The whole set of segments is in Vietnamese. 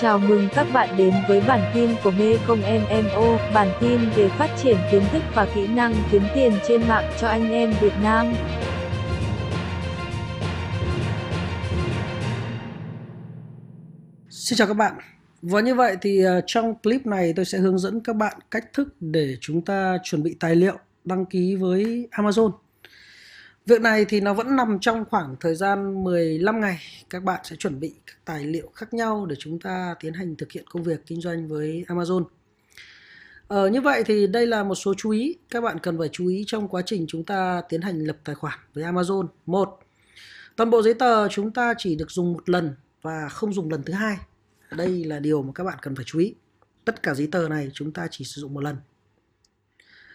Chào mừng các bạn đến với bản tin của Mê Công MMO, bản tin về phát triển kiến thức và kỹ năng kiếm tiền trên mạng cho anh em Việt Nam. Xin chào các bạn. Và như vậy thì ờ, trong clip này tôi sẽ hướng dẫn các bạn cách thức để chúng ta chuẩn bị tài liệu đăng ký với Amazon. Việc này thì nó vẫn nằm trong khoảng thời gian 15 ngày. Các bạn sẽ chuẩn bị các tài liệu khác nhau để chúng ta tiến hành thực hiện công việc kinh doanh với Amazon. Ờ, như vậy thì đây là một số chú ý các bạn cần phải chú ý trong quá trình chúng ta tiến hành lập tài khoản với Amazon. Một, toàn bộ giấy tờ chúng ta chỉ được dùng một lần và không dùng lần thứ hai. Đây là điều mà các bạn cần phải chú ý. Tất cả giấy tờ này chúng ta chỉ sử dụng một lần.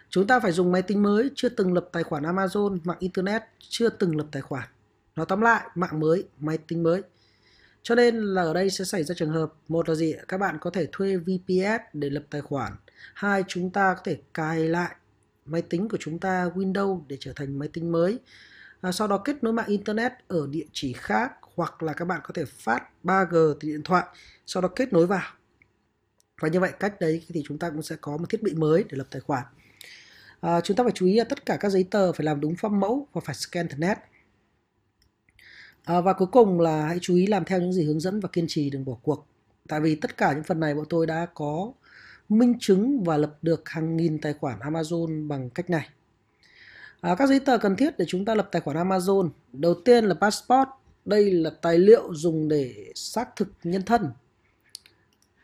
Chúng ta phải dùng máy tính mới, chưa từng lập tài khoản Amazon, mạng Internet, chưa từng lập tài khoản. Nói tóm lại, mạng mới, máy tính mới. Cho nên là ở đây sẽ xảy ra trường hợp một là gì? Các bạn có thể thuê VPS để lập tài khoản. Hai, chúng ta có thể cài lại máy tính của chúng ta Windows để trở thành máy tính mới. À, sau đó kết nối mạng Internet ở địa chỉ khác hoặc là các bạn có thể phát 3G từ điện thoại sau đó kết nối vào. Và như vậy cách đấy thì chúng ta cũng sẽ có một thiết bị mới để lập tài khoản à, chúng ta phải chú ý là tất cả các giấy tờ phải làm đúng form mẫu và phải scan thật nét. À, và cuối cùng là hãy chú ý làm theo những gì hướng dẫn và kiên trì đừng bỏ cuộc. Tại vì tất cả những phần này bọn tôi đã có minh chứng và lập được hàng nghìn tài khoản Amazon bằng cách này. À, các giấy tờ cần thiết để chúng ta lập tài khoản Amazon. Đầu tiên là passport. Đây là tài liệu dùng để xác thực nhân thân.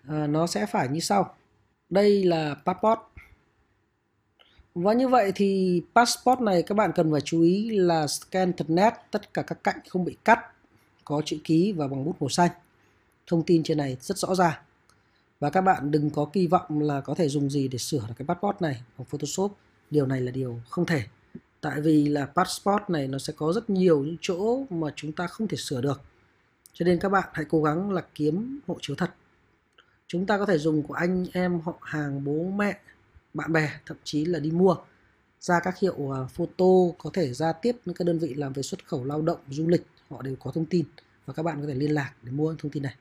À, nó sẽ phải như sau. Đây là passport và như vậy thì passport này các bạn cần phải chú ý là scan thật nét, tất cả các cạnh không bị cắt, có chữ ký và bằng bút màu xanh. Thông tin trên này rất rõ ràng. Và các bạn đừng có kỳ vọng là có thể dùng gì để sửa cái passport này bằng Photoshop. Điều này là điều không thể. Tại vì là passport này nó sẽ có rất nhiều những chỗ mà chúng ta không thể sửa được. Cho nên các bạn hãy cố gắng là kiếm hộ chiếu thật. Chúng ta có thể dùng của anh em họ hàng bố mẹ bạn bè thậm chí là đi mua. Ra các hiệu à, photo có thể ra tiếp những các đơn vị làm về xuất khẩu lao động du lịch họ đều có thông tin và các bạn có thể liên lạc để mua thông tin này.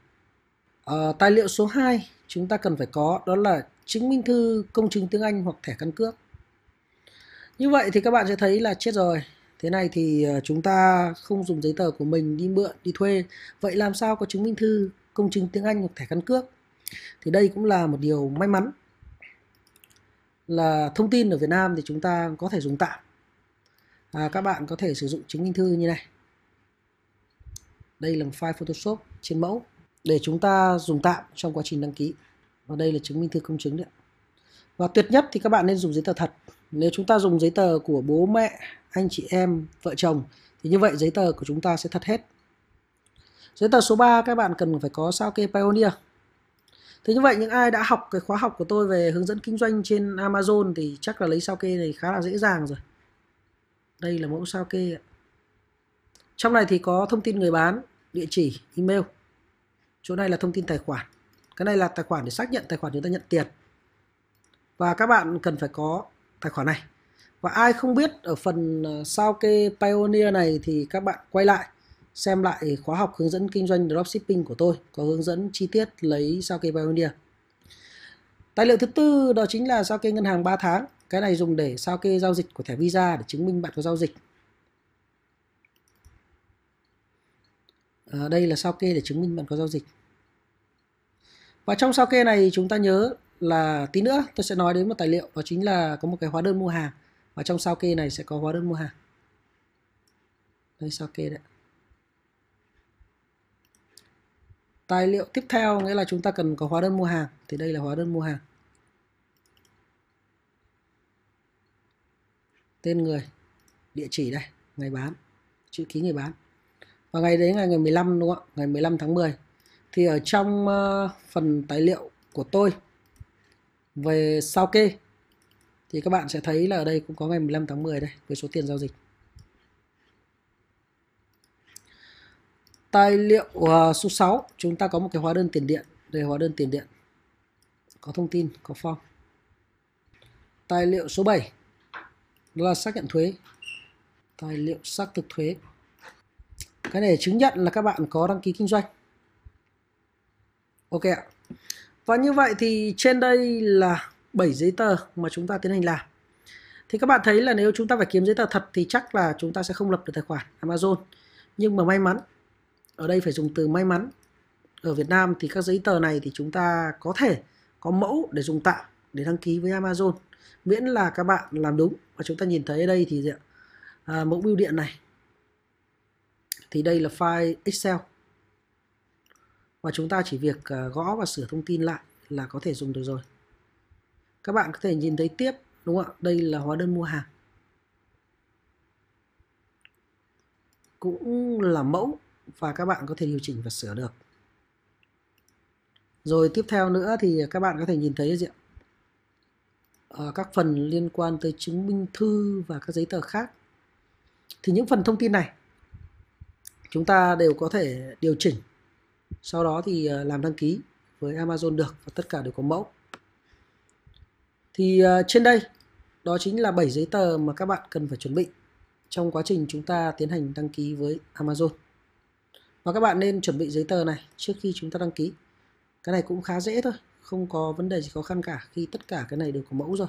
À, tài liệu số 2 chúng ta cần phải có đó là chứng minh thư công chứng tiếng Anh hoặc thẻ căn cước. Như vậy thì các bạn sẽ thấy là chết rồi. Thế này thì à, chúng ta không dùng giấy tờ của mình đi mượn đi thuê. Vậy làm sao có chứng minh thư công chứng tiếng Anh hoặc thẻ căn cước? Thì đây cũng là một điều may mắn là thông tin ở Việt Nam thì chúng ta có thể dùng tạm. À, các bạn có thể sử dụng chứng minh thư như này. Đây là một file Photoshop trên mẫu để chúng ta dùng tạm trong quá trình đăng ký. Và đây là chứng minh thư công chứng đấy và tuyệt nhất thì các bạn nên dùng giấy tờ thật. Nếu chúng ta dùng giấy tờ của bố mẹ anh chị em vợ chồng thì như vậy giấy tờ của chúng ta sẽ thật hết. Giấy tờ số 3 các bạn cần phải có sao kê Pioneer. Thế như vậy những ai đã học cái khóa học của tôi về hướng dẫn kinh doanh trên Amazon thì chắc là lấy sao kê này khá là dễ dàng rồi. Đây là mẫu sao kê. Trong này thì có thông tin người bán, địa chỉ, email. Chỗ này là thông tin tài khoản. Cái này là tài khoản để xác nhận tài khoản chúng ta nhận tiền. Và các bạn cần phải có tài khoản này. Và ai không biết ở phần ờ, sao kê Pioneer này thì các bạn quay lại xem lại khóa học hướng dẫn kinh doanh dropshipping của tôi có hướng dẫn chi tiết lấy sao kê Pioneer. Tài liệu thứ tư đó chính là sao kê ngân hàng 3 tháng. Cái này dùng để sao kê giao dịch của thẻ Visa để chứng minh bạn có giao dịch. À, đây là sao kê để chứng minh bạn có giao dịch. Và trong sao kê này chúng ta nhớ là tí nữa tôi sẽ nói đến một tài liệu đó chính là có một cái hóa đơn mua hàng. Và trong sao kê này sẽ có hóa đơn mua hàng. Đây sao kê đấy. Tài liệu tiếp theo nghĩa là chúng ta cần có hóa đơn mua hàng thì đây là hóa đơn mua hàng. Tên người, địa chỉ đây, ngày bán, chữ ký người bán. Và ngày đấy ngày ngày 15 đúng không ạ? Ngày 15 tháng 10. Thì ở trong uh, phần tài liệu của tôi về sao kê thì các bạn sẽ thấy là ở đây cũng có ngày 15 tháng 10 đây với số tiền giao dịch. Tài liệu uh, số 6 chúng ta có một cái hóa đơn tiền điện. Đây hóa đơn tiền điện. Có thông tin, có form. Tài liệu số 7 là xác nhận thuế. Tài liệu xác thực thuế. Cái này chứng nhận là các bạn có đăng ký kinh doanh. Ok ạ. Và như vậy thì trên đây là 7 giấy tờ mà chúng ta tiến hành làm. Thì các bạn thấy là nếu chúng ta phải kiếm giấy tờ thật thì chắc là chúng ta sẽ không lập được tài khoản Amazon. Nhưng mà may mắn, ở đây phải dùng từ may mắn. Ở Việt Nam thì các giấy tờ này thì chúng ta có thể có mẫu để dùng tạm để đăng ký với Amazon. Miễn là các bạn làm đúng. Và chúng ta nhìn thấy ở đây thì gì ạ? À, mẫu bưu điện này. Thì đây là file Excel. Và chúng ta chỉ việc à, gõ và sửa thông tin lại là có thể dùng được rồi. Các bạn có thể nhìn thấy tiếp đúng không ạ? Đây là hóa đơn mua hàng. Cũng là mẫu và các bạn có thể điều chỉnh và sửa được. Rồi tiếp theo nữa thì các bạn có thể nhìn thấy gì ạ? À, các phần liên quan tới chứng minh thư và các giấy tờ khác. Thì những phần thông tin này chúng ta đều có thể điều chỉnh. Sau đó thì ờ, làm đăng ký với Amazon được và tất cả đều có mẫu. Thì ờ, trên đây đó chính là 7 giấy tờ mà các bạn cần phải chuẩn bị trong quá trình chúng ta tiến hành đăng ký với Amazon. Và các bạn nên chuẩn bị giấy tờ này trước khi chúng ta đăng ký. Cái này cũng khá dễ thôi, không có vấn đề gì khó khăn cả khi tất cả cái này đều có mẫu rồi.